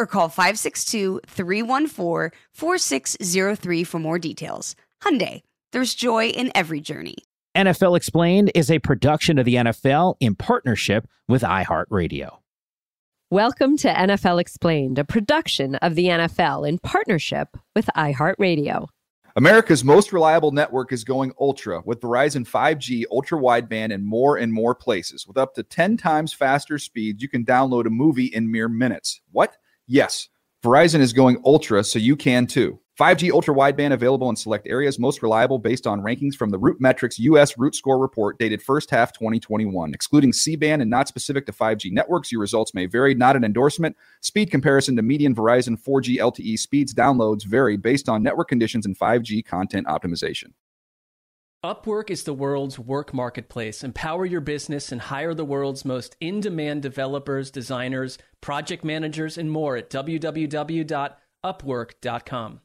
or call 562-314-4603 for more details. Hyundai, there's joy in every journey. NFL Explained is a production of the NFL in partnership with iHeartRadio. Welcome to NFL Explained, a production of the NFL in partnership with iHeartRadio. America's most reliable network is going ultra with Verizon 5G, ultra wideband, in more and more places. With up to 10 times faster speeds, you can download a movie in mere minutes. What? Yes, Verizon is going ultra, so you can too. 5G ultra wideband available in select areas, most reliable based on rankings from the RootMetrics US Root Score report dated first half 2021. Excluding C band and not specific to 5G networks, your results may vary. Not an endorsement. Speed comparison to median Verizon 4G LTE speeds downloads vary based on network conditions and 5G content optimization. Upwork is the world's work marketplace. Empower your business and hire the world's most in demand developers, designers, project managers, and more at www.upwork.com.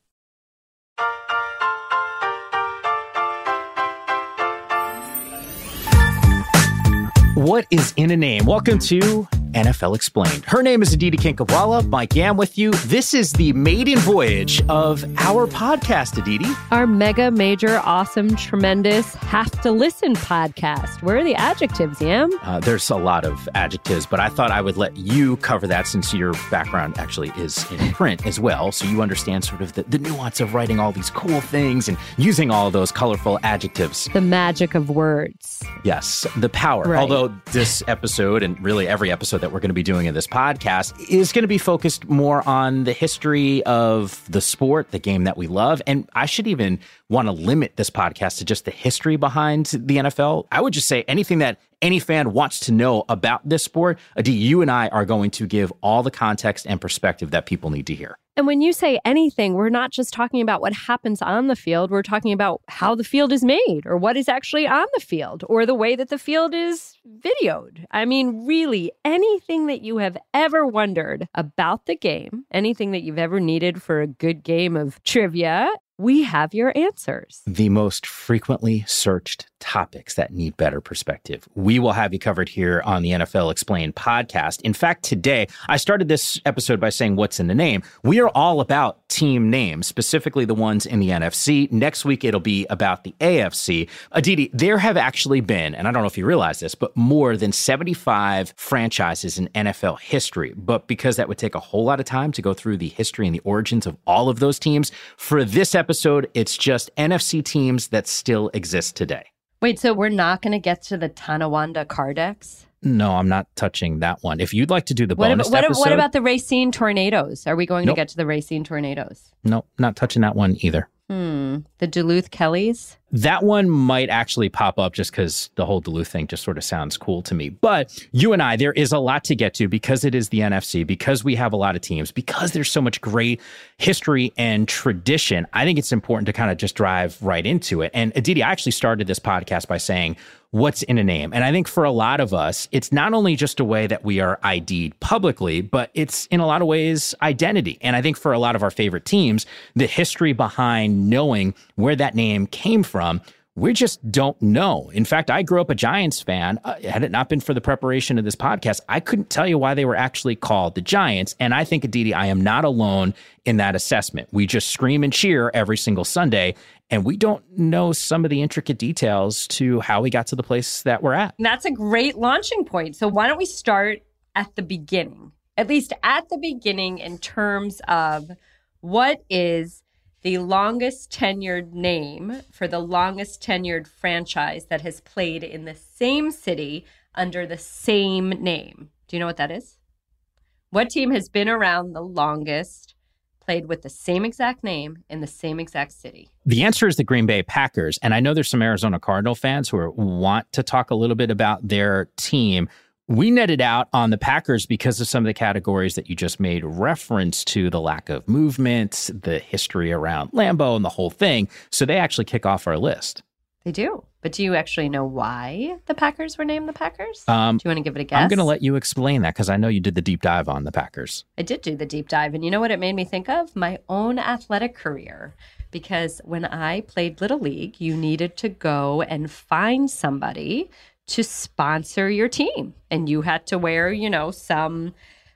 What is in a name? Welcome to NFL Explained. Her name is Aditi Kinkhabwala. Mike Yam with you. This is the maiden voyage of our podcast, Aditi. Our mega, major, awesome, tremendous, have to listen podcast. Where are the adjectives, Yam? Uh, there's a lot of adjectives, but I thought I would let you cover that since your background actually is in print as well. So you understand sort of the, the nuance of writing all these cool things and using all those colorful adjectives. The magic of words. Yes, the power. Right. Although this episode and really every episode that we're going to be doing in this podcast is going to be focused more on the history of the sport, the game that we love. And I should even want to limit this podcast to just the history behind the NFL. I would just say anything that any fan wants to know about this sport, Adi, you and I are going to give all the context and perspective that people need to hear. And when you say anything, we're not just talking about what happens on the field. We're talking about how the field is made or what is actually on the field or the way that the field is videoed. I mean, really, anything that you have ever wondered about the game, anything that you've ever needed for a good game of trivia, we have your answers. The most frequently searched topics that need better perspective. We will have you covered here on the NFL Explained podcast. In fact, today, I started this episode by saying what's in the name. We are all about team names, specifically the ones in the NFC. Next week, it'll be about the AFC. Aditi, there have actually been, and I don't know if you realize this, but more than 75 franchises in NFL history. But because that would take a whole lot of time to go through the history and the origins of all of those teams, for this episode, it's just NFC teams that still exist today. Wait, so we're not going to get to the Tonawanda Kardex? No, I'm not touching that one. If you'd like to do the What bonus about, what, episode, what about the Racine Tornadoes? Are we going Nope. to get to the Racine Tornadoes? no, not touching that one either. Hmm. The Duluth Kellys? That one might actually pop up just because the whole Duluth thing just sort of sounds cool to me. But you and I, there is a lot to get to because it is the NFC, because we have a lot of teams, because there's so much great history and tradition. I think it's important to kind of just drive right into it. And Aditi, I actually started this podcast by saying, what's in a name. And I think for a lot of us, it's not only just a way that we are ID'd publicly, but it's in a lot of ways identity. And I think for a lot of our favorite teams, the history behind knowing where that name came from we just don't know. In fact, I grew up a Giants fan. Uh, had it not been for the preparation of this podcast, I couldn't tell you why they were actually called the Giants. And I think, Aditi, I am not alone in that assessment. We just scream and cheer every single Sunday, and we don't know some of the intricate details to how we got to the place that we're at. And That's a great launching point. So, why don't we start at the beginning? At least at the beginning, in terms of what is the longest tenured name for the longest tenured franchise that has played in the same city under the same name. Do you know what that is? What team has been around the longest, played with the same exact name in the same exact city? The answer is the Green Bay Packers. And I know there's some Arizona Cardinal fans who are, want to talk a little bit about their team. We netted out on the Packers because of some of the categories that you just made reference to the lack of movement, the history around Lambeau, and the whole thing. So they actually kick off our list. They do. But do you actually know why the Packers were named the Packers? Um, do you want to give it a guess? I'm going to let you explain that because I know you did the deep dive on the Packers. I did do the deep dive. And you know what it made me think of? My own athletic career. Because when I played Little League, you needed to go and find somebody to sponsor your team. And you had to wear, you know, some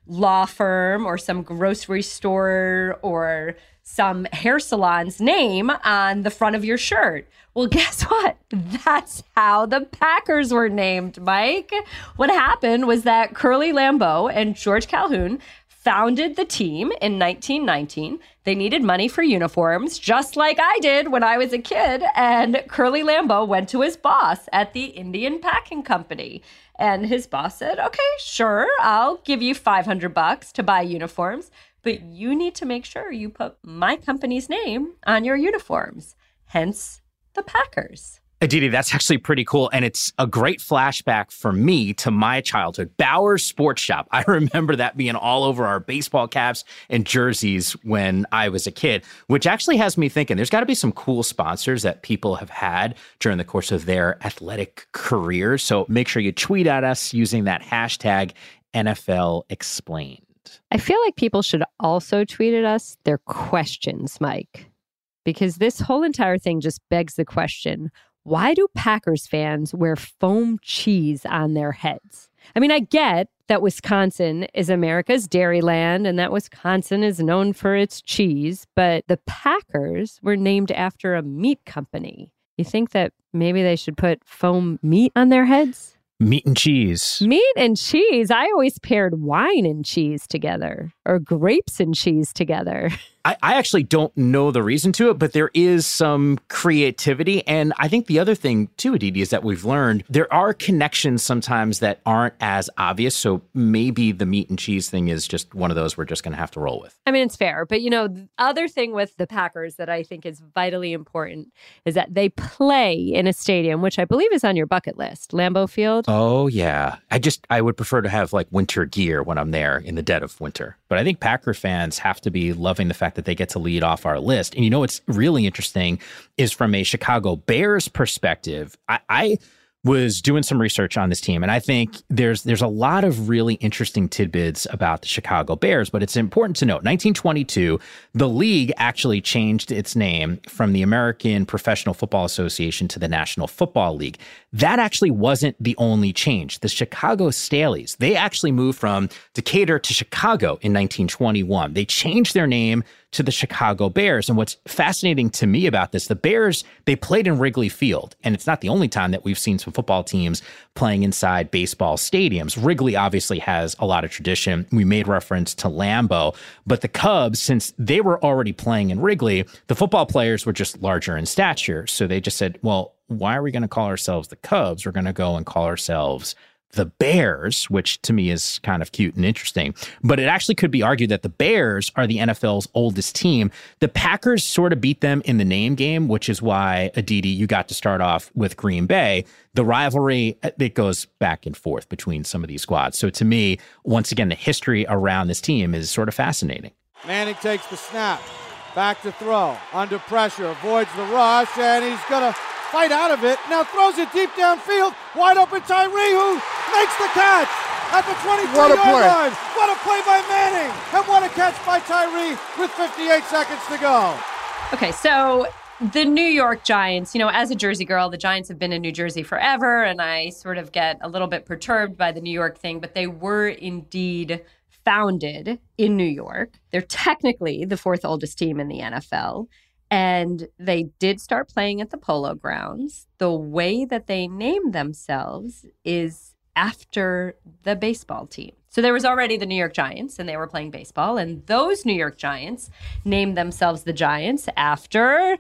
law firm or some grocery store or some hair salon's name on the front of your shirt. Well, guess what? That's how the Packers were named, Mike. What happened was that Curly Lambeau and George Calhoun founded the team in 1919. They needed money for uniforms, just like I did when I was a kid. And Curly Lambeau went to his boss at the Indian Packing Company. And his boss said, Okay, sure, I'll give you 500 bucks to buy uniforms, but you need to make sure you put my company's name on your uniforms. Hence the Packers. Aditi, that's actually pretty cool. And it's a great flashback for me to my childhood. Bauer's Sports Shop. I remember that being all over our baseball caps and jerseys when I was a kid, which actually has me thinking there's got to be some cool sponsors that people have had during the course of their athletic career. So make sure you tweet at us using that hashtag NFL Explained. I feel like people should also tweet at us their questions, Mike, because this whole entire thing just begs the question why do Packers fans wear foam cheese on their heads? I mean, I get that Wisconsin is America's dairyland and that Wisconsin is known for its cheese, but the Packers were named after a meat company. You think that maybe they should put foam meat on their heads? Meat and cheese. Meat and cheese. I always paired wine and cheese together or grapes and cheese together. I, I, actually don't know the reason to it, but there is some creativity. And I think the other thing too, Aditi, is that we've learned there are connections sometimes that aren't as obvious. So maybe the meat and cheese thing is just one of those we're just going to have to roll with. I mean, it's fair. But, you know, the other thing with the Packers that I think is vitally important is that they play in a stadium, which I believe is on your bucket list, Lambeau Field. Oh, yeah. I just, I would prefer to have like winter gear when I'm there in the dead of winter. But I think Packer fans have to be loving the fact that they get to lead off our list. And you know what's really interesting is from a Chicago Bears perspective. I, I was doing some research on this team and I think there's there's a lot of really interesting tidbits about the Chicago Bears but it's important to note 1922 the league actually changed its name from the American Professional Football Association to the National Football League that actually wasn't the only change the Chicago Staleys they actually moved from Decatur to Chicago in 1921 they changed their name to the Chicago Bears. And what's fascinating to me about this, the Bears, they played in Wrigley Field. And it's not the only time that we've seen some football teams playing inside baseball stadiums. Wrigley obviously has a lot of tradition. We made reference to Lambeau, but the Cubs, since they were already playing in Wrigley, the football players were just larger in stature. So they just said, well, why are we going to call ourselves the Cubs? We're going to go and call ourselves the Bears, which to me is kind of cute and interesting. But it actually could be argued that the Bears are the NFL's oldest team. The Packers sort of beat them in the name game, which is why, Aditi, you got to start off with Green Bay. The rivalry, uh, it goes back and forth between some of these squads. So to me, once again, the history around this team is sort of fascinating. Manning takes the snap, back to throw, under pressure, avoids the rush, and he's going to fight out of it. Now throws it deep downfield. Wide open Tyree who makes the catch at the 23-yard line. What a play by Manning. And what a catch by Tyree with 58 seconds to go. Okay, so the New York Giants, you know, as a Jersey girl, the Giants have been in New Jersey forever, and I sort of get a little bit perturbed by the New York thing, but they were indeed founded in New York. They're technically the fourth oldest team in the NFL. And they did start playing at the polo grounds. The way that they named themselves is after the baseball team. So there was already the New York Giants and they were playing baseball. And those New York Giants named themselves the Giants after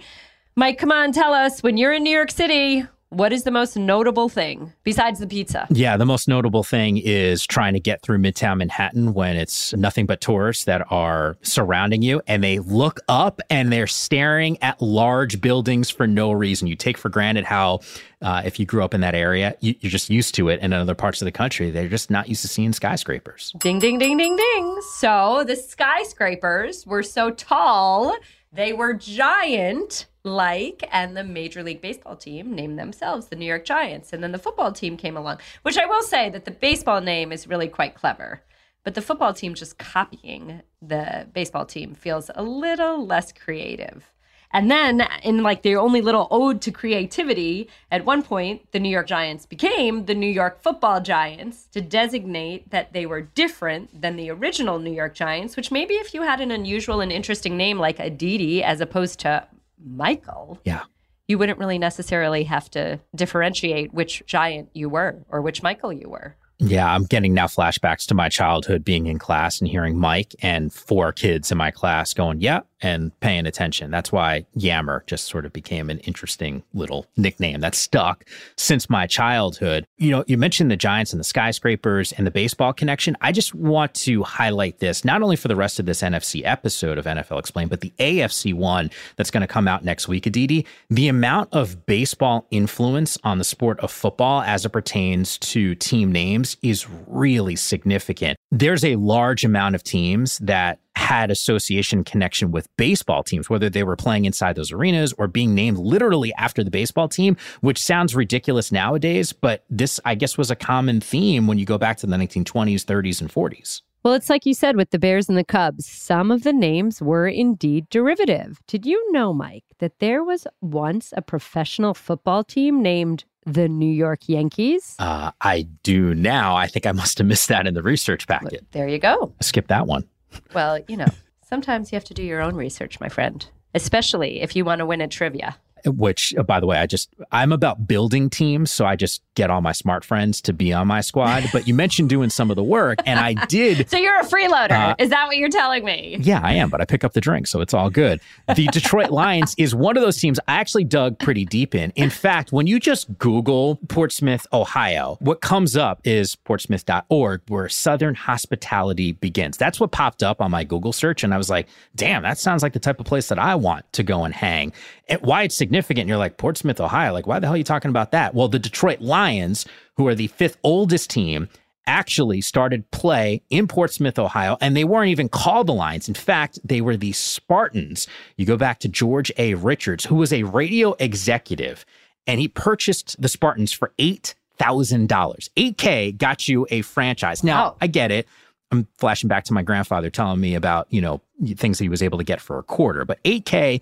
Mike, come on, tell us when you're in New York City, what is the most notable thing besides the pizza? Yeah, the most notable thing is trying to get through Midtown Manhattan when it's nothing but tourists that are surrounding you and they look up and they're staring at large buildings for no reason. You take for granted how, uh, if you grew up in that area, you, are just used to it. And in other parts of the country, they're just not used to seeing skyscrapers. Ding, ding, ding, ding, ding. So the skyscrapers were so tall, they were giant like and the major league baseball team named themselves the new york giants. And then the football team came along which i will say that the baseball name is really quite clever but the football team just copying the baseball team feels a little less creative. And then in like the only little ode to creativity at one point the new york giants became the new york football giants to designate that they were different than the original new york giants which maybe if you had an unusual and interesting name like aditi as opposed to Michael, yeah, you wouldn't really necessarily have to differentiate which giant you were or which Michael you were. Yeah, I'm getting now flashbacks to my childhood being in class and hearing Mike and four kids in my class going, yeah, and paying attention. That's why Yammer just sort of became an interesting little nickname that stuck since my childhood. You know, you mentioned the Giants and the skyscrapers and the baseball connection. I just want to highlight this, not only for the rest of this NFC episode of NFL Explained, but the AFC one that's going to come out next week, Aditi. The amount of baseball influence on the sport of football as it pertains to team names is really significant. There's a large amount of teams that had association connection with baseball teams, whether they were playing inside those arenas or being named literally after the baseball team, which sounds ridiculous nowadays, but this, I guess, was a common theme when you go back to the 1920s, 30s, and 40s. Well, it's like you said with the Bears and the Cubs, some of the names were indeed derivative. Did you know, Mike, that there was once a professional football team named the New York Yankees? Uh, I do now. I think I must have missed that in the research packet. There you go. Skip that one. Well, you know, sometimes you have to do your own research, my friend, especially if you want to win at trivia which uh, by the way i just i'm about building teams so i just get all my smart friends to be on my squad. But you mentioned doing some of the work and i did so you're a freeloader. uh, is that what you're telling me? Yeah i am but i pick up the drink so it's all good. The detroit lions is one of those teams i actually dug pretty deep in. In fact when you just google portsmouth ohio what comes up is portsmouth.org where southern hospitality begins. That's what popped up on my google search and i was like damn that sounds like the type of place that i want to go and hang. And why it's significant. You're like, Portsmouth, Ohio. Like, why the hell are you talking about that? Well, the Detroit Lions, who are the fifth oldest team, actually started play in Portsmouth, Ohio, and they weren't even called the Lions. In fact, they were the Spartans. You go back to George A. Richards, who was a radio executive, and he purchased the Spartans for $8,000. 8K got you a franchise. Now, I get it. I'm flashing back to my grandfather telling me about, you know, things that he was able to get for a quarter, but 8K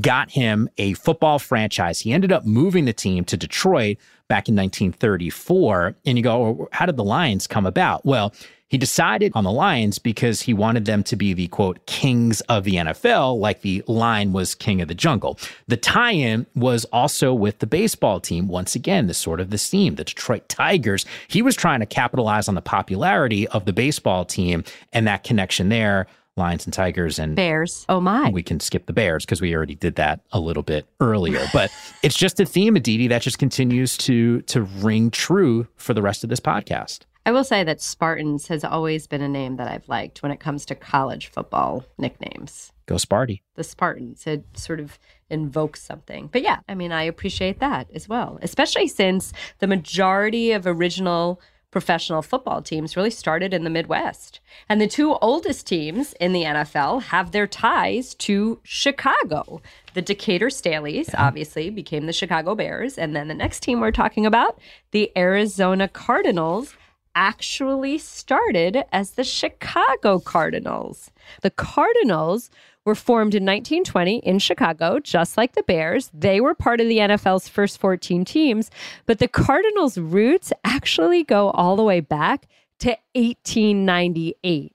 got him a football franchise. He ended up moving the team to Detroit back in 1934. And you go, oh, well, how did the Lions come about? Well, he decided on the Lions because he wanted them to be the quote kings of the NFL, like the lion was king of the jungle. The tie-in was also with the baseball team. Once again, the sort of the theme, the Detroit Tigers. He was trying to capitalize on the popularity of the baseball team and that connection there Lions and Tigers and Bears. Oh my. we can skip the Bears because we already did that a little bit earlier. But it's just a theme, Aditi, that just continues to to ring true for the rest of this podcast. I will say that Spartans has always been a name that I've liked when it comes to college football nicknames. Go Sparty. The Spartans. It sort of invokes something. But yeah, I mean, I appreciate that as well, especially since the majority of original professional football teams really started in the Midwest. And the two oldest teams in the NFL have their ties to Chicago. The Decatur Staleys obviously became the Chicago Bears. And then the next team we're talking about, the Arizona Cardinals, actually started as the Chicago Cardinals. The Cardinals were formed in 1920 in Chicago, just like the Bears. They were part of the NFL's first 14 teams, but the Cardinals' roots actually go all the way back to 1898.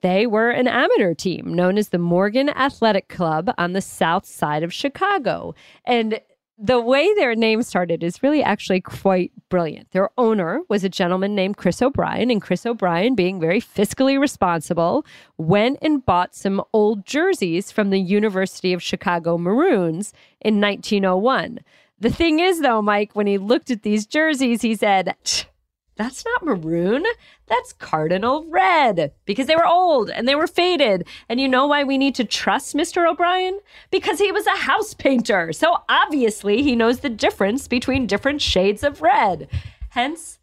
They were an amateur team known as the Morgan Athletic Club on the south side of Chicago. And the way their name started is really actually quite brilliant. Their owner was a gentleman named Chris O'Brien, and Chris O'Brien, being very fiscally responsible, went and bought some old jerseys from the University of Chicago Maroons in 1901. The thing is, though, Mike, when he looked at these jerseys, he said, "Tch, that's not maroon. That's cardinal red because they were old and they were faded. And you know why we need to trust Mr. O'Brien? Because he was a house painter. So obviously he knows the difference between different shades of red. Hence,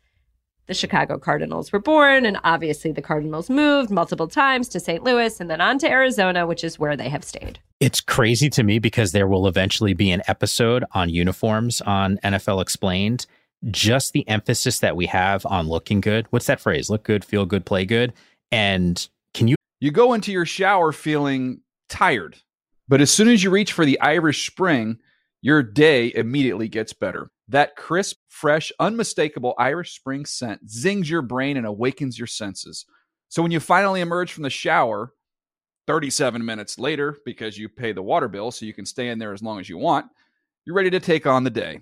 the Chicago Cardinals were born, and obviously the Cardinals moved multiple times to St. Louis and then on to Arizona, which is where they have stayed. It's crazy to me because there will eventually be an episode on uniforms on NFL Explained. Just the emphasis that we have on looking good. What's that phrase? Look good, feel good, play good. And can you You go into your shower feeling tired, but as soon as you reach for the Irish Spring, your day immediately gets better. That crisp, fresh, unmistakable Irish Spring scent zings your brain and awakens your senses. So when you finally emerge from the shower, 37 minutes later, because you pay the water bill so you can stay in there as long as you want, you're ready to take on the day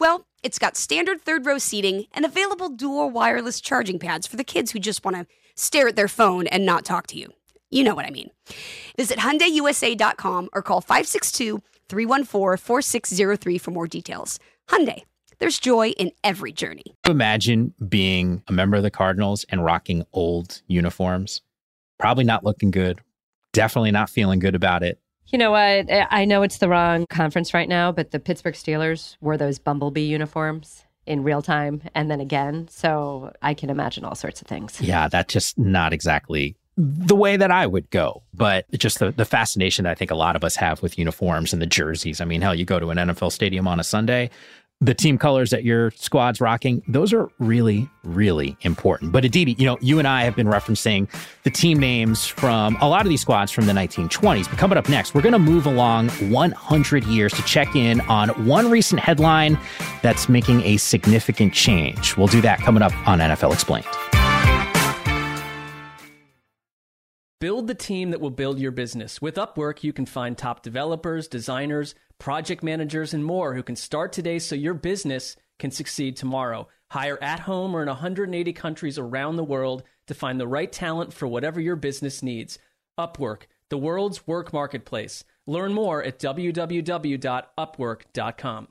Well, it's got standard third row seating and available dual wireless charging pads for the kids who just want to stare at their phone and not talk to you. You know what I mean. Visit HyundaiUSA.com or call 562-314-4603 for more details. Hyundai, there's joy in every journey. imagine being a member of the Cardinals and rocking old uniforms? Probably not looking good. Definitely not feeling good about it. You know what? I know it's the wrong conference right now, but the Pittsburgh Steelers wore those bumblebee uniforms in real time and then again. So I can imagine all sorts of things. Yeah, that's just not exactly the way that I would go. But just the, the fascination that I think a lot of us have with uniforms and the jerseys. I mean, hell, you go to an NFL stadium on a Sunday, the team colors that your squad's rocking, those are really, really important. But Aditi, you know, you and I have been referencing the team names from a lot of these squads from the 1920s. But coming up next, we're going to move along 100 years to check in on one recent headline that's making a significant change. We'll do that coming up on NFL Explained. Build the team that will build your business. With Upwork, you can find top developers, designers, project managers, and more who can start today so your business can succeed tomorrow. Hire at home or in 180 countries around the world to find the right talent for whatever your business needs. Upwork, the world's work marketplace. Learn more at www.upwork.com.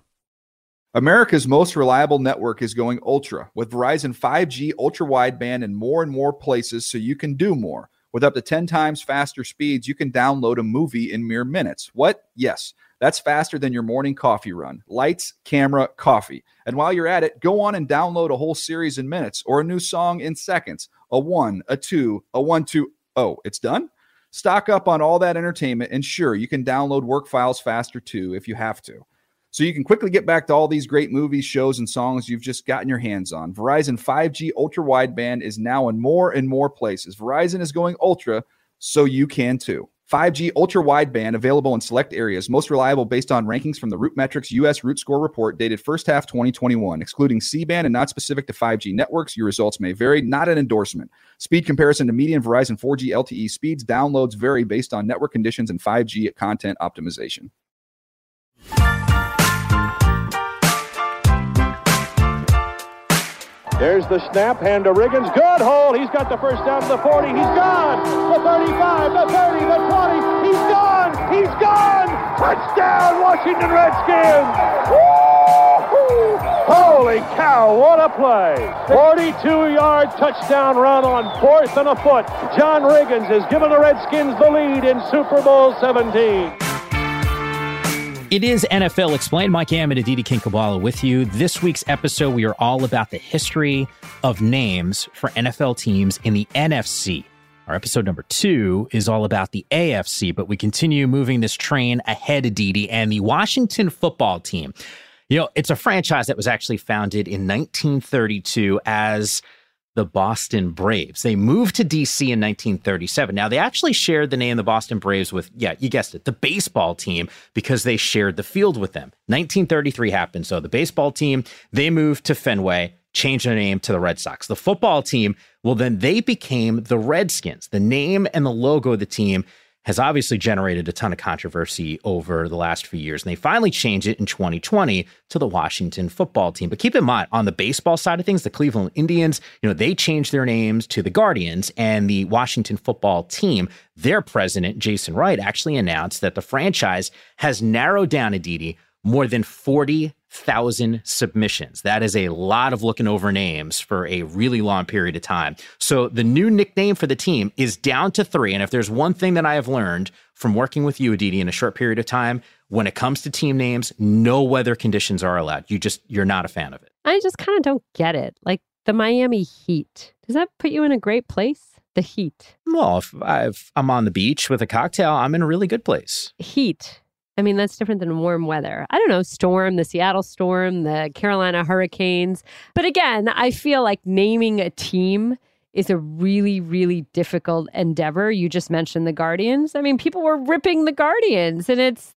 America's most reliable network is going ultra with Verizon 5G ultra wideband in more and more places so you can do more. With up to 10 times faster speeds, you can download a movie in mere minutes. What? Yes, that's faster than your morning coffee run. Lights, camera, coffee. And while you're at it, go on and download a whole series in minutes or a new song in seconds. A one, a two, a one, two. Oh, it's done? Stock up on all that entertainment, and sure, you can download work files faster too if you have to so you can quickly get back to all these great movies, shows, and songs you've just gotten your hands on. Verizon 5G ultra wideband is now in more and more places. Verizon is going ultra, so you can too. 5G ultra wideband available in select areas, most reliable based on rankings from the RootMetrics US Root Score report dated first half 2021. Excluding C band and not specific to 5G networks, your results may vary, not an endorsement. Speed comparison to median Verizon 4G LTE speeds, downloads vary based on network conditions and 5G content optimization. There's the snap, hand to Riggins. Good hole. He's got the first down to the 40. He's gone. The 35, the 30, the 20. He's gone. He's gone. Touchdown, Washington Redskins. Woo-hoo! Holy cow, what a play. 42-yard touchdown run on fourth and a foot. John Riggins has given the Redskins the lead in Super Bowl 17. It is NFL Explained. Mike Yam and Aditi Kinkhabwala with you. This week's episode, we are all about the history of names for NFL teams in the NFC. Our episode number two is all about the AFC, but we continue moving this train ahead, Aditi, and the Washington football team. You know, it's a franchise that was actually founded in 1932 as the Boston Braves. They moved to DC in 1937. Now, they actually shared the name the Boston Braves with, yeah, you guessed it, the baseball team because they shared the field with them. 1933 happened. So the baseball team, they moved to Fenway, changed their name to the Red Sox. The football team, well, then they became the Redskins. The name and the logo of the team has obviously generated a ton of controversy over the last few years. And they finally changed it in 2020 to the Washington football team. But keep in mind, on the baseball side of things, the Cleveland Indians, you know, they changed their names to the Guardians and the Washington football team. Their president, Jason Wright, actually announced that the franchise has narrowed down Aditi more than 40 thousand submissions. That is a lot of looking over names for a really long period of time. So the new nickname for the team is down to three. And if there's one thing that I have learned from working with you, Aditi, in a short period of time, when it comes to team names, no weather conditions are allowed. You just you're not a fan of it. I just kind of don't get it. Like the Miami Heat. Does that put you in a great place? The Heat. Well, if, if I'm on the beach with a cocktail, I'm in a really good place. Heat. I mean, that's different than warm weather. I don't know, storm, the Seattle storm, the Carolina hurricanes. But again, I feel like naming a team is a really, really difficult endeavor. You just mentioned the Guardians. I mean, people were ripping the Guardians, and it's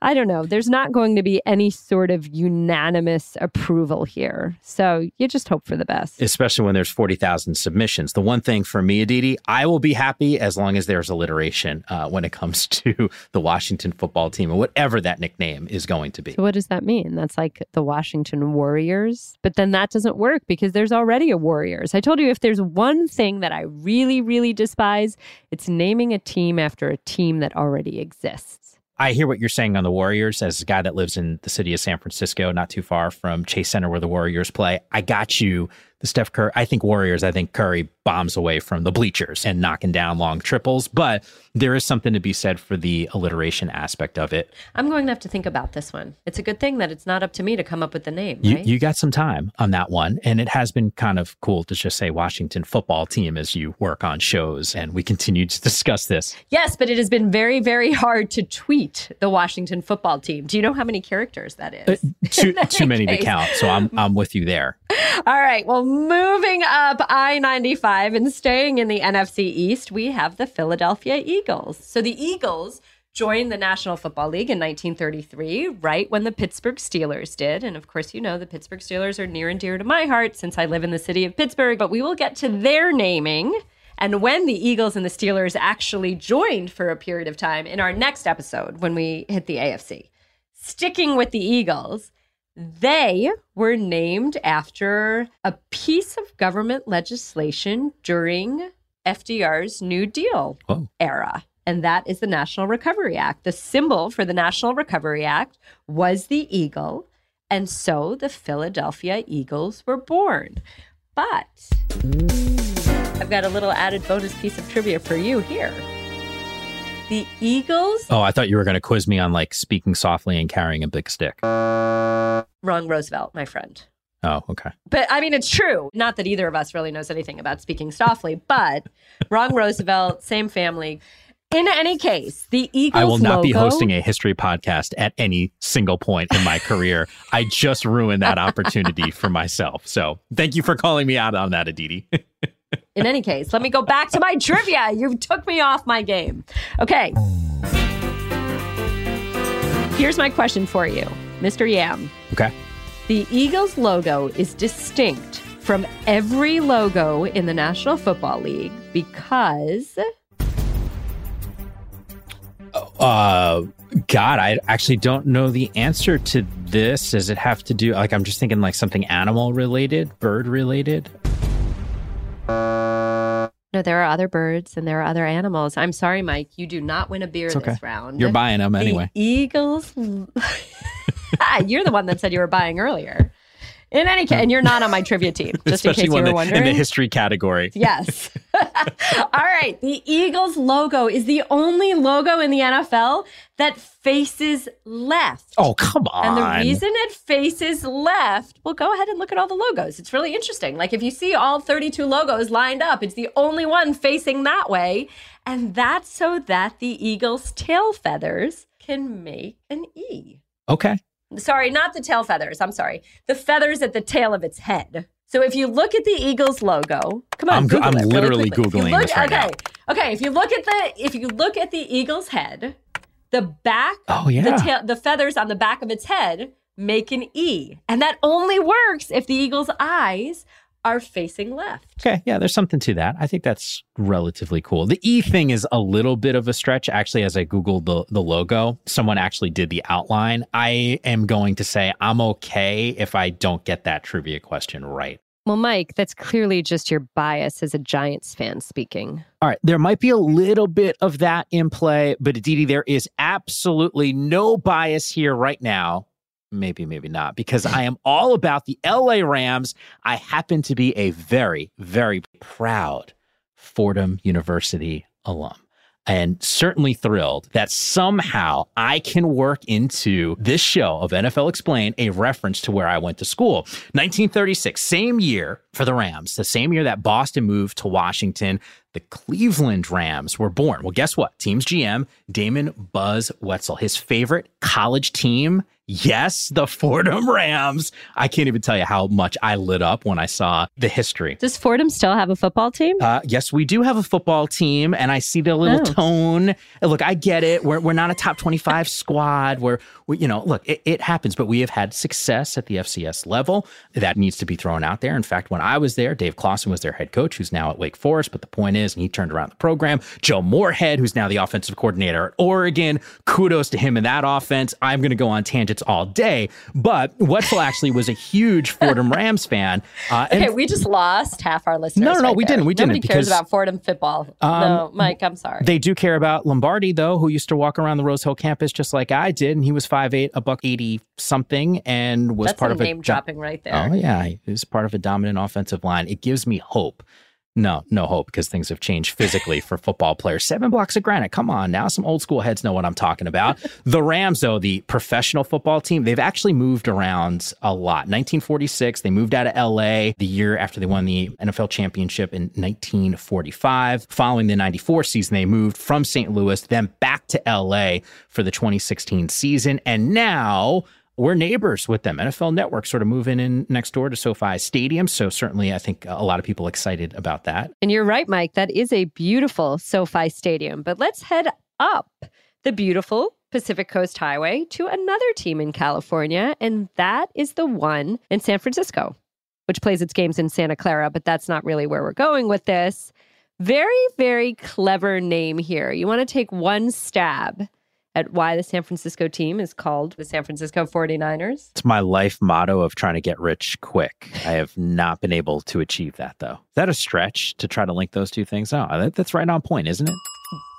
I don't know. There's not going to be any sort of unanimous approval here. So you just hope for the best. Especially when there's 40,000 submissions. The one thing for me, Aditi, I will be happy as long as there's alliteration uh, when it comes to the Washington football team or whatever that nickname is going to be. So what does that mean? That's like the Washington Warriors? But then that doesn't work because there's already a Warriors. I told you if there's one thing that I really, really despise, it's naming a team after a team that already exists. I hear what you're saying on the Warriors as a guy that lives in the city of San Francisco, not too far from Chase Center where the Warriors play. I got you. The Steph Curry, I think Warriors, I think Curry bombs away from the bleachers and knocking down long triples, but there is something to be said for the alliteration aspect of it. I'm going to have to think about this one. It's a good thing that it's not up to me to come up with the name. You, right? you got some time on that one, and it has been kind of cool to just say Washington football team as you work on shows, and we continue to discuss this. Yes, but it has been very, very hard to tweet the Washington football team. Do you know how many characters that is? Uh, too too many case. to count, so I'm I'm with you there. All right. Well, moving up I 95 and staying in the NFC East, we have the Philadelphia Eagles. So the Eagles joined the National Football League in 1933, right when the Pittsburgh Steelers did. And of course, you know, the Pittsburgh Steelers are near and dear to my heart since I live in the city of Pittsburgh. But we will get to their naming and when the Eagles and the Steelers actually joined for a period of time in our next episode when we hit the AFC. Sticking with the Eagles, they were named after a piece of government legislation during FDR's New Deal oh. era. And that is the National Recovery Act. The symbol for the National Recovery Act was the eagle. And so the Philadelphia Eagles were born. But I've got a little added bonus piece of trivia for you here. The Eagles, Oh, I thought you were going to quiz me on like speaking softly and carrying a big stick. Wrong Roosevelt, my friend. Oh, okay. But I mean, it's true. Not that either of us really knows anything about speaking softly, but wrong Roosevelt, same family. In any case, the Eagles I will not be hosting a history podcast at any single point in my career. I just ruined that opportunity for myself. So thank you for calling me out on that, Aditi. In any case, let me go back to my trivia. You took me off my game. Okay. Here's my question for you, Mr. Yam. Okay. The Eagles logo is distinct from every logo in the National Football League because Uh, God, I actually don't know the answer to this. Does it have to do like I'm just thinking like something animal related, bird related? no, there are other birds and there are other animals. I'm sorry, Mike, you do not win a beer okay. this round. You're buying them anyway. The Eagles. Ah, you're the one that said you were buying earlier. In any case, and you're not on my trivia team, just in Especially case you were the- wondering. in the history category. Yes. All right. The Eagles logo is the only logo in the NFL that faces left. Oh, come on. And the reason it faces left, well, go ahead and look at all the logos. It's really interesting. Like if you see all 32 logos lined up, it's the only one facing that way. And that's so that the Eagles' tail feathers can make an E. Okay. Sorry, not the tail feathers. I'm sorry. The feathers at the tail of its head. So if you look at the Eagles logo, come on, I'm Google I'm it literally you Googling look- this right okay, now. okay. If you look at the if you look at the Eagle's head, the back, Oh, yeah. the tail, the feathers on the back of its head make an E, and that only works if the Eagle's eyes are facing left. Okay, yeah, there's something to that. I think that's relatively cool. The E thing is a little bit of a stretch. Actually, as I Googled the, the logo, someone actually did the outline. I am going to say I'm okay if I don't get that trivia question right. Well, Mike, that's clearly just your bias as a Giants fan speaking. All right, there might be a little bit of that in play, but Aditi, there is absolutely no bias here right now. Maybe, maybe not, because I am all about the LA Rams. I happen to be a very, very proud Fordham University alum. And certainly thrilled that somehow I can work into this show of NFL Explain a reference to where I went to school. 1936, same year for the Rams, the same year that Boston moved to Washington, the Cleveland Rams were born. Well, guess what? Team's GM, Damon Buzz Wetzel, his favorite college team. Yes, the Fordham Rams. I can't even tell you how much I lit up when I saw the history. Does Fordham still have a football team? Uh, yes, we do have a football team, and I see the little Oh. tone. Look, I get it. We're, we're not a top 25 squad. We're, we, you know, look, it, it happens, but we have had success at the FCS level. That needs to be thrown out there. In fact, when I was there, Dave Clawson was their head coach, who's now at Wake Forest. But the point is, and he turned around the program. Joe Moorhead, who's now the offensive coordinator at Oregon. Kudos to him in that offense. I'm going to go on tangents all day, but Wetzel actually was a huge Fordham Rams fan. Uh, Okay, we just lost half our listeners. No, no, no, right we there. didn't, we didn't, Nobody cares because- about Fordham football. Um, no, Mike, I'm sorry. They do care about Lombardi, though, who used to walk around the Rose Hill campus just like I did, and he was 5'8", a buck eighty something, and was That's part of a name dropping right there. Oh yeah, he was part of a dominant offensive line. It gives me hope. No, no hope because things have changed physically for football players. Seven blocks of granite. Come on, now some old school heads know what I'm talking about. the Rams, though, the professional football team, they've actually moved around a lot. 1946, they moved out of LA the year after they won the NFL championship in 1945. Following the 94 season, they moved from St. Louis, then back to LA for the 2016 season. And now we're neighbors with them. NFL Network sort of moving in next door to SoFi Stadium. So certainly, I think a lot of people excited about that. And you're right, Mike. That is a beautiful SoFi Stadium. But let's head up the beautiful Pacific Coast Highway to another team in California, and that is the one in San Francisco, which plays its games in Santa Clara, but that's not really where we're going with this. Very, very clever name here. You want to take one stab at why the San Francisco team is called the San Francisco 49ers? It's my life motto of trying to get rich quick. I have not been able to achieve that, though. Is that a stretch to try to link those two things? Oh, that's right on point, isn't it?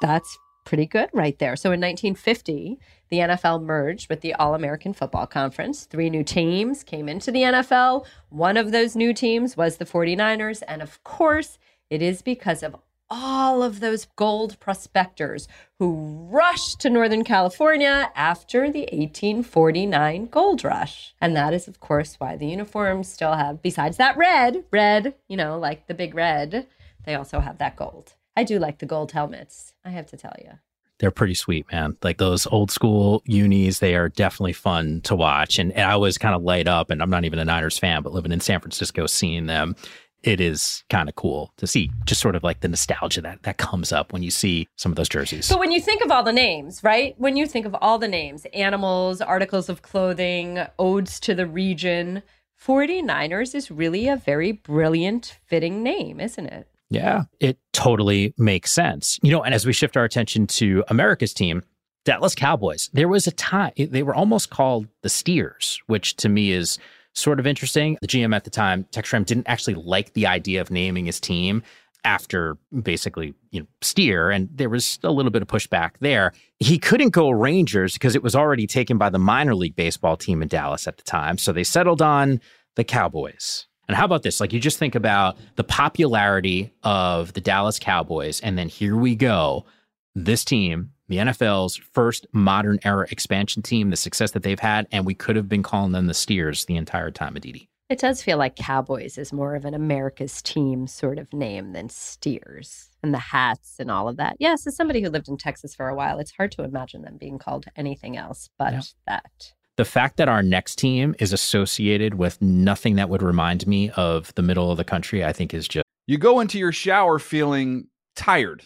That's pretty good right there. So in 1950, the NFL merged with the All American Football Conference. Three new teams came into the NFL. One of those new teams was the 49ers. And of course, it is because of all of those gold prospectors who rushed to Northern California after the 1849 gold rush. And that is, of course, why the uniforms still have, besides that red, red, you know, like the big red, they also have that gold. I do like the gold helmets, I have to tell you. They're pretty sweet, man. Like those old school unis, they are definitely fun to watch. And, and I was kind of light up, and I'm not even a Niners fan, but living in San Francisco, seeing them it is kind of cool to see just sort of like the nostalgia that that comes up when you see some of those jerseys. So when you think of all the names, right? When you think of all the names, animals, articles of clothing, odes to the region, 49ers is really a very brilliant fitting name, isn't it? Yeah, it totally makes sense. You know, and as we shift our attention to America's team, Dallas Cowboys, there was a time they were almost called the Steers, which to me is sort of interesting. The GM at the time, Tex Schramm, didn't actually like the idea of naming his team after basically you know steer and there was a little bit of pushback there. He couldn't go rangers because it was already taken by the minor league baseball team in dallas at the time so they settled on the cowboys. And how about this? Like you just think about the popularity of the dallas cowboys and then here we go. This team the NFL's first modern era expansion team, the success that they've had, and we could have been calling them the Steers the entire time, Aditi. It does feel like Cowboys is more of an America's team sort of name than Steers and the hats and all of that. Yes, as somebody who lived in Texas for a while, it's hard to imagine them being called anything else but yeah. that. The fact that our next team is associated with nothing that would remind me of the middle of the country, I think is just. You go into your shower feeling tired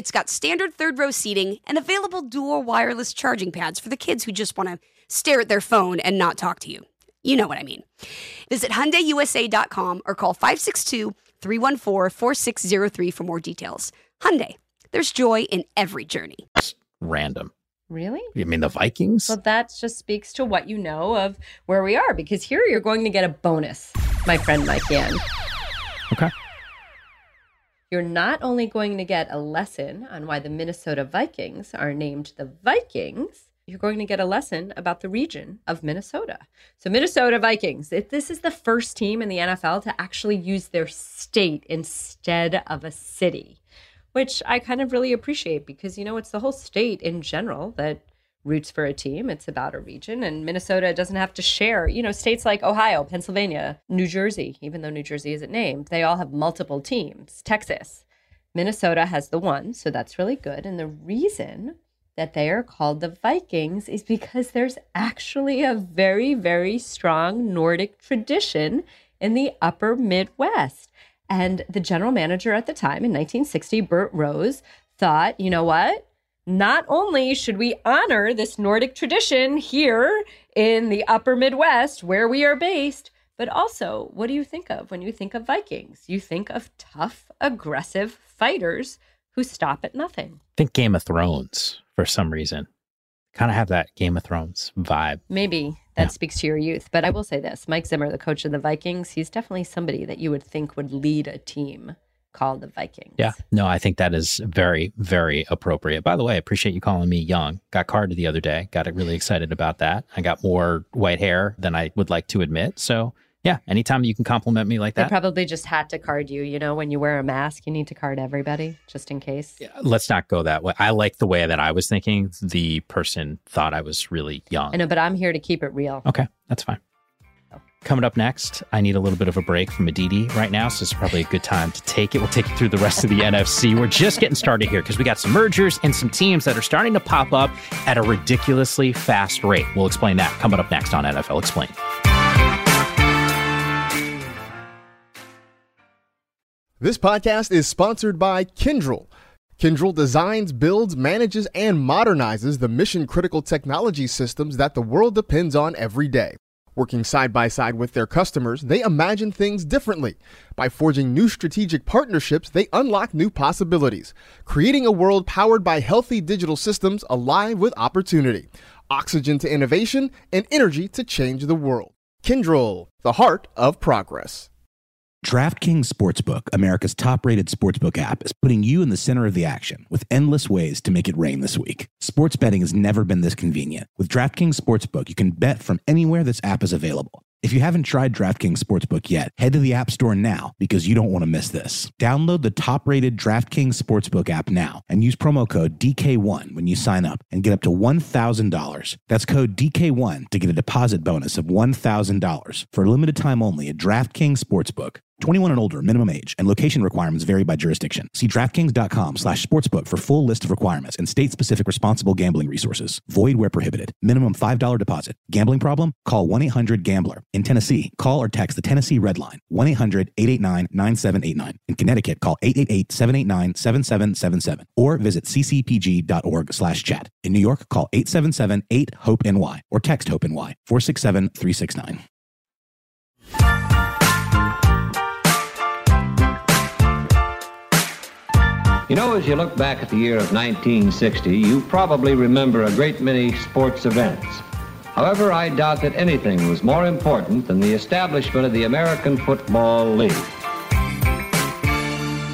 it's got standard third row seating and available dual wireless charging pads for the kids who just want to stare at their phone and not talk to you. You know what I mean. Visit HyundaiUSA.com or call 562-314-4603 for more details. Hyundai, there's joy in every journey. Random. Really? You mean the Vikings? Well, that just speaks to what you know of where we are because here you're going to get a bonus, my friend Mike Yam. Okay. You're not only going to get a lesson on why the Minnesota Vikings are named the Vikings, you're going to get a lesson about the region of Minnesota. So, Minnesota Vikings, this is the first team in the NFL to actually use their state instead of a city which I kind of really appreciate because, you know, it's the whole state in general that roots for a team. It's about a region, and Minnesota doesn't have to share. You know, states like Ohio, Pennsylvania, New Jersey, even though New Jersey isn't named, they all have multiple teams. Texas, Minnesota has the one, so that's really good. And the reason that they are called the Vikings is because there's actually a very, very strong Nordic tradition in the upper Midwest. And the general manager at the time in 1960, Bert Rose, thought, you know what? Not only should we honor this Nordic tradition here in the upper Midwest where we are based, but also, what do you think of when you think of Vikings? You think of tough, aggressive fighters who stop at nothing. Think Game of Thrones for some reason. Kind of have that Game of Thrones vibe. Maybe That Yeah. speaks to your youth. But I will say this Mike Zimmer, the coach of the Vikings, he's definitely somebody that you would think would lead a team called the Vikings. Yeah. No, I think that is very, very appropriate. By the way, I appreciate you calling me young. Got carded the other day. Got really excited about that. I got more white hair than I would like to admit. So, yeah, anytime you can compliment me like They that, probably just had to card you. You know, when you wear a mask, you need to card everybody just in case. Yeah, let's not go that way. I like the way that I was thinking. The person thought I was really young. I know, but I'm here to keep it real. Okay, that's fine. Coming up next, I need a little bit of a break from Aditi right now, so it's probably a good time to take it. We'll take you through the rest of the NFC. We're just getting started here because we got some mergers and some teams that are starting to pop up at a ridiculously fast rate. We'll explain that coming up next on NFL Explained. This podcast is sponsored by Kyndryl. Kyndryl designs, builds, manages, and modernizes the mission critical technology systems that the world depends on every day. Working side by side with their customers, they imagine things differently. By forging new strategic partnerships, they unlock new possibilities, creating a world powered by healthy digital systems alive with opportunity, oxygen to innovation, and energy to change the world. Kyndryl, the heart of progress. DraftKings Sportsbook, America's top rated sportsbook app, is putting you in the center of the action with endless ways to make it rain this week. Sports betting has never been this convenient. With DraftKings Sportsbook, you can bet from anywhere this app is available. If you haven't tried DraftKings Sportsbook yet, head to the App Store now because you don't want to miss this. Download the top rated DraftKings Sportsbook app now and use promo code DK1 when you sign up and get up to $1,000. That's code DK1 to get a deposit bonus of $1,000 for a limited time only at DraftKings Sportsbook. 21 and older, minimum age, and location requirements vary by jurisdiction. See DraftKings.com slash sportsbook for full list of requirements and state-specific responsible gambling resources. Void where prohibited. Minimum $5 deposit. Gambling problem? Call 1-800-GAMBLER. In Tennessee, call or text the Tennessee Red Line, 1-800-889-9789. In Connecticut, call 888-789-7777 or visit ccpg.org slash chat. In New York, call 877-8-HOPE-NY or text HOPE-NY 467-369. You know, as you look back at the year of 1960, you probably remember a great many sports events. However, I doubt that anything was more important than the establishment of the American Football League.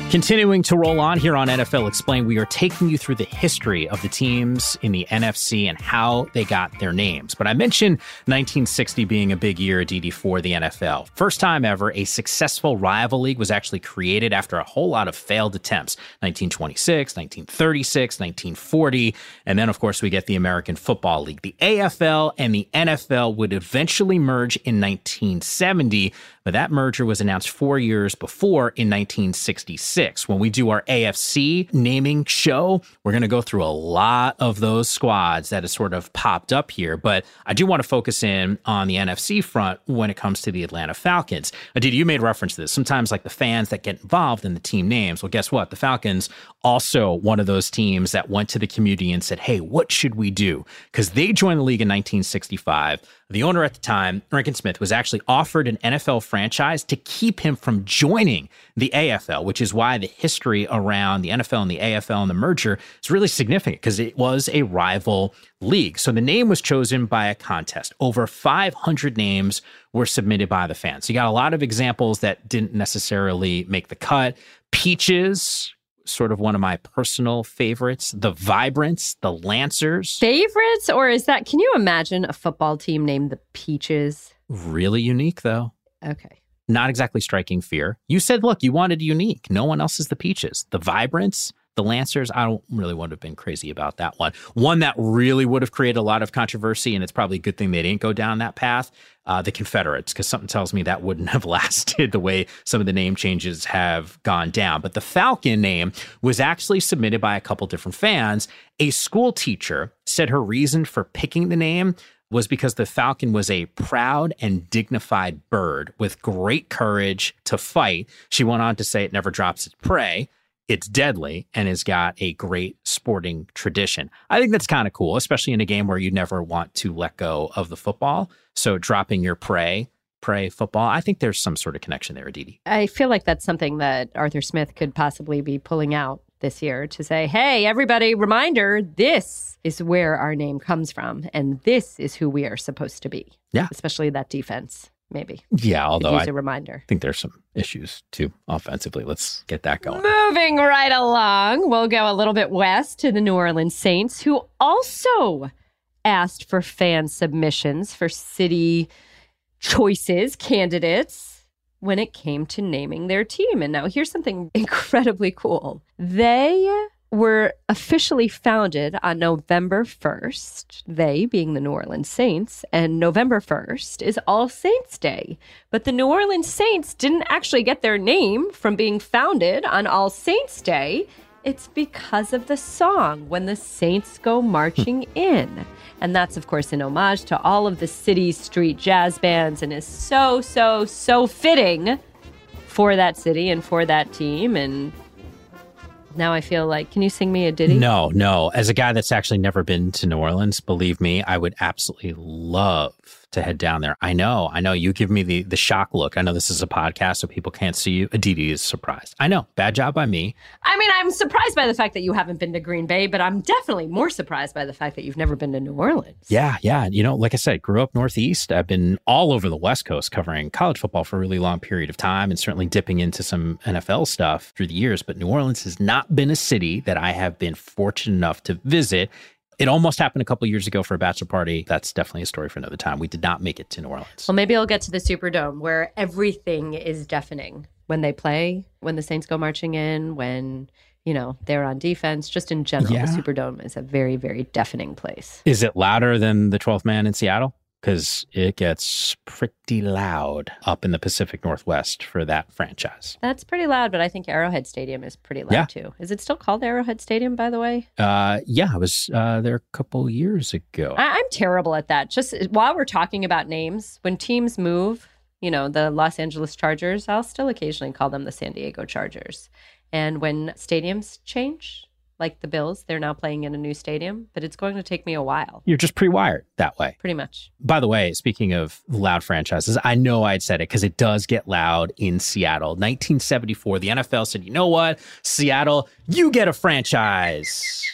Continuing to roll on here on NFL Explain, we are taking you through the history of the teams in the NFC and how they got their names. But I mentioned 1960 being a big year, DD, for the NFL. First time ever, a successful rival league was actually created after a whole lot of failed attempts 1926, 1936, 1940. And then, of course, we get the American Football League. The AFL and the NFL would eventually merge in 1970, but that merger was announced four years before in 1966. When we do our AFC naming show, we're going to go through a lot of those squads that have sort of popped up here. But I do want to focus in on the NFC front when it comes to the Atlanta Falcons. Aditi, you made reference to this. Sometimes, like the fans that get involved in the team names. Well, guess what? The Falcons also one of those teams that went to the community and said, "Hey, what should we do?" Because they joined the league in 1965. The owner at the time, Rankin Smith, was actually offered an NFL franchise to keep him from joining the AFL, which is why the history around the NFL and the AFL and the merger is really significant because it was a rival league. So the name was chosen by a contest. Over 500 names were submitted by the fans. So you got a lot of examples that didn't necessarily make the cut. Peaches, sort of one of my personal favorites. The Vibrants, the Lancers. Favorites, or is that? Can you imagine a football team named the Peaches? Really unique, though. Okay. Not exactly striking fear. You said, look, you wanted unique. No one else is the Peaches. The Vibrants, the Lancers, I don't really would have been crazy about that one. One that really would have created a lot of controversy, and it's probably a good thing they didn't go down that path. Uh, the Confederates, because something tells me that wouldn't have lasted the way some of the name changes have gone down. But the Falcon name was actually submitted by a couple different fans. A school teacher said her reason for picking the name was because the falcon was a proud and dignified bird with great courage to fight. She went on to say it never drops its prey. It's deadly and has got a great sporting tradition. I think that's kind of cool, especially in a game where you never want to let go of the football. So dropping your prey, prey football, I think there's some sort of connection there, Aditi. I feel like that's something that Arthur Smith could possibly be pulling out this year to say, hey, everybody, reminder this is where our name comes from, and this is who we are supposed to be. Yeah. Especially that defense, maybe. Yeah, although I a reminder. think there's some issues too offensively. Let's get that going. Moving right along, we'll go a little bit west to the New Orleans Saints, who also asked for fan submissions for city choices, candidates, when it came to naming their team. And now here's something incredibly cool. They were officially founded on November 1st, they being the New Orleans Saints, and November 1st is All Saints Day. But the New Orleans Saints didn't actually get their name from being founded on All Saints Day. It's because of the song When the Saints Go Marching hmm. In. And that's, of course, an homage to all of the city's street jazz bands and is so, so, so fitting for that city and for that team. And now I feel like, can you sing me a ditty? No, no. As a guy that's actually never been to New Orleans, believe me, I would absolutely love to head down there. I know, I know. You give me the the shock look. I know this is a podcast, so people can't see you. Aditi is surprised. I know. Bad job by me. I mean, I'm surprised by the fact that you haven't been to Green Bay, but I'm definitely more surprised by the fact that you've never been to New Orleans. Yeah, yeah. You know, like I said, grew up Northeast. I've been all over the West Coast covering college football for a really long period of time and certainly dipping into some NFL stuff through the years. But New Orleans has not been a city that I have been fortunate enough to visit. It almost happened a couple years ago for a bachelor party. That's definitely a story for another time. We did not make it to New Orleans. Well, maybe I'll get to the Superdome where everything is deafening when they play, when the Saints go marching in, when, you know, they're on defense. Just in general, Yeah. the Superdome is a very, very deafening place. Is it louder than the 12th man in Seattle? Because it gets pretty loud up in the Pacific Northwest for that franchise. That's pretty loud, but I think Arrowhead Stadium is pretty loud Yeah. too. Is it still called Arrowhead Stadium, by the way? Uh, yeah, I was uh, there a couple years ago. I- I'm terrible at that. Just while we're talking about names, when teams move, you know, the Los Angeles Chargers, I'll still occasionally call them the San Diego Chargers. And when stadiums change, like the Bills, they're now playing in a new stadium, but it's going to take me a while, You're just pre wired that way. pretty much. By the way, speaking of loud franchises, I know I'd said it because it does get loud in Seattle. 1974, the NFL said, you know what? Seattle, you get a franchise.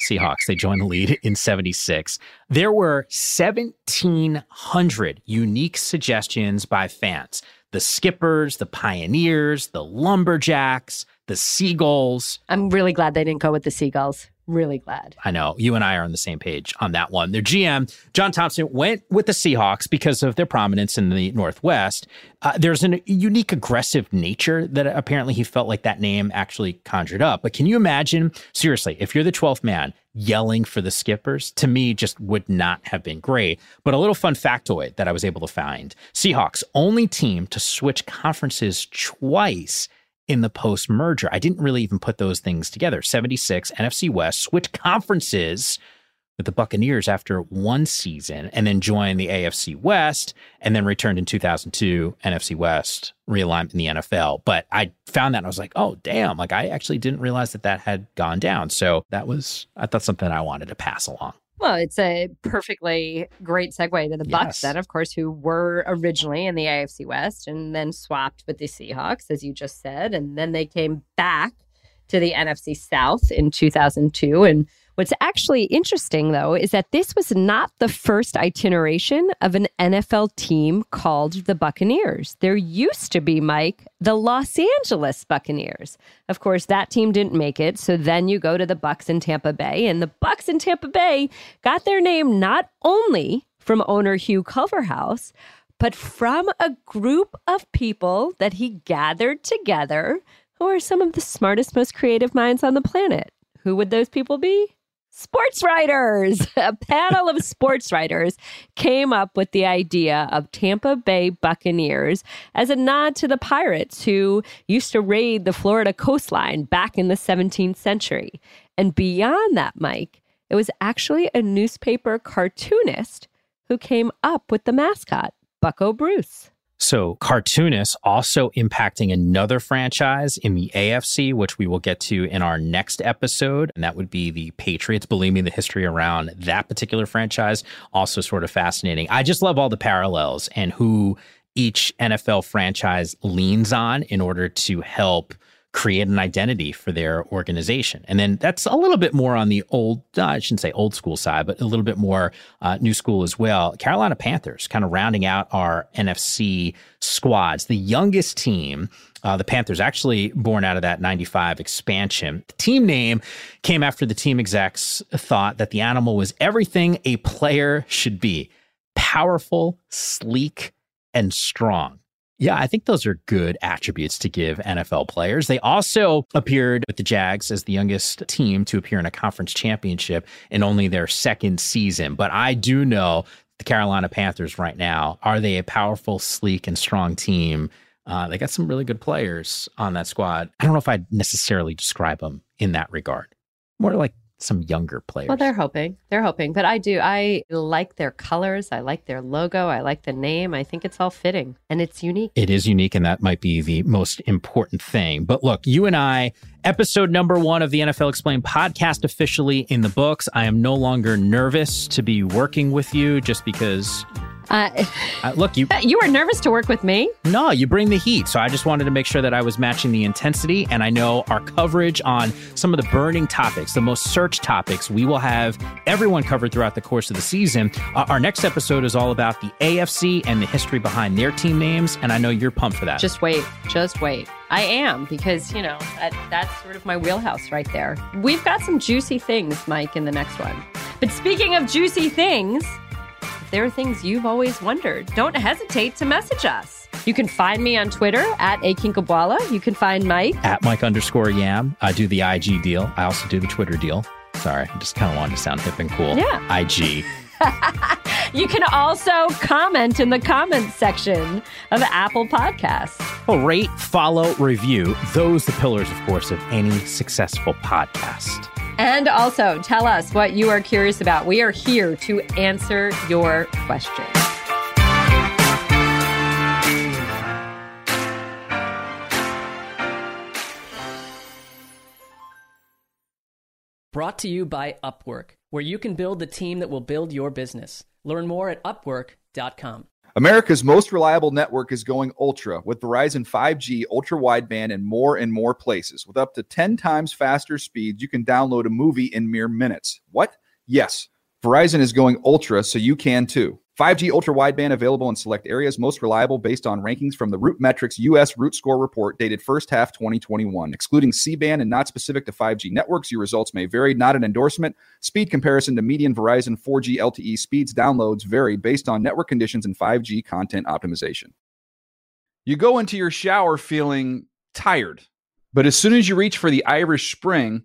Seahawks, they joined the lead in 76. There were 1,700 unique suggestions by fans the skippers, the pioneers, the lumberjacks, the seagulls. I'm really glad they didn't go with the Seagulls. Really glad. I know you and I are on the same page on that one. Their GM, John Thompson, went with the Seahawks because of their prominence in the Northwest. Uh, there's a unique aggressive nature that apparently he felt like that name actually conjured up. But can you imagine, seriously, if you're the 12th man yelling for the skippers, to me, just would not have been great. But a little fun factoid that I was able to find Seahawks, only team to switch conferences twice in the post merger. I didn't really even put those things together. 76, NFC West, switch conferences with the Buccaneers after one season and then joined the AFC West and then returned in 2002, NFC West realigned in the NFL. But I found that and I was like, oh, damn. Like, I actually didn't realize that that had gone down. So that was, I thought something I wanted to pass along. Well, it's a perfectly great segue to the Bucks Yes. then, of course, who were originally in the AFC West and then swapped with the Seahawks, as you just said, and then they came back to the NFC South in 2002. And what's actually interesting, though, is that this was not the first itineration of an NFL team called the Buccaneers. There used to be, Mike, the Los Angeles Buccaneers. Of course, that team didn't make it, so then you go to the Bucks in Tampa Bay, and the Bucks in Tampa Bay got their name not only from owner Hugh Culverhouse, but from a group of people that he gathered together who are some of the smartest, most creative minds on the planet. Who would those people be? Sports writers. A panel of sports writers came up with the idea of Tampa Bay Buccaneers as a nod to the pirates who used to raid the Florida coastline back in the 17th century. And beyond that, Mike, it was actually a newspaper cartoonist who came up with the mascot, Bucco Bruce. So, cartoonists also impacting another franchise in the AFC, which we will get to in our next episode. And that would be the Patriots. Believe me, the history around that particular franchise also sort of fascinating. I just love all the parallels and who each NFL franchise leans on in order to help create an identity for their organization. And then that's a little bit more on the old, uh, I shouldn't say old school side, but a little bit more uh, new school as well. Carolina Panthers kind of rounding out our NFC squads. The youngest team, uh, the Panthers, actually born out of that 95 expansion. The team name came after the team execs thought that the animal was everything a player should be powerful, sleek, and strong. Yeah, I think those are good attributes to give NFL players. They also appeared with the Jags as the youngest team to appear in a conference championship in only their second season. But I do know the Carolina Panthers right now are they a powerful, sleek, and strong team? Uh, they got some really good players on that squad. I don't know if I'd necessarily describe them in that regard. More like some younger players. Well, they're hoping. They're hoping. But I do. I like their colors. I like their logo. I like the name. I think it's all fitting and it's unique. It is unique, and that might be the most important thing. But look, you and I, episode number one of the NFL Explained podcast officially in the books. I am no longer nervous to be working with you just because uh, uh, look, you you were nervous to work with me. No, you bring the heat. So I just wanted to make sure that I was matching the intensity. And I know our coverage on some of the burning topics, the most searched topics, we will have everyone covered throughout the course of the season. Uh, our next episode is all about the AFC and the history behind their team names. And I know you're pumped for that. Just wait. Just wait. I am because, you know, that, that's sort of my wheelhouse right there. We've got some juicy things, Mike, in the next one. But speaking of juicy things, there are things you've always wondered, don't hesitate to message us. You can find me on Twitter at AKinkhabwala. You can find Mike at Mike underscore Yam. I do the IG deal. I also do the Twitter deal. Sorry, I just kind of wanted to sound hip and cool. Yeah. IG. you can also comment in the comments section of Apple Podcasts. Well, rate, follow, review. Those the pillars, of course, of any successful podcast. And also tell us what you are curious about. We are here to answer your questions. Brought to you by Upwork, where you can build the team that will build your business. Learn more at upwork.com. America's most reliable network is going ultra with Verizon 5G, ultra wideband, and more and more places. With up to 10 times faster speeds, you can download a movie in mere minutes. What? Yes, Verizon is going ultra, so you can too. 5G ultra wideband available in select areas, most reliable based on rankings from the RootMetrics US Root Score report dated first half 2021. Excluding C band and not specific to 5G networks, your results may vary. Not an endorsement. Speed comparison to median Verizon 4G LTE speeds downloads vary based on network conditions and 5G content optimization. You go into your shower feeling tired, but as soon as you reach for the Irish Spring,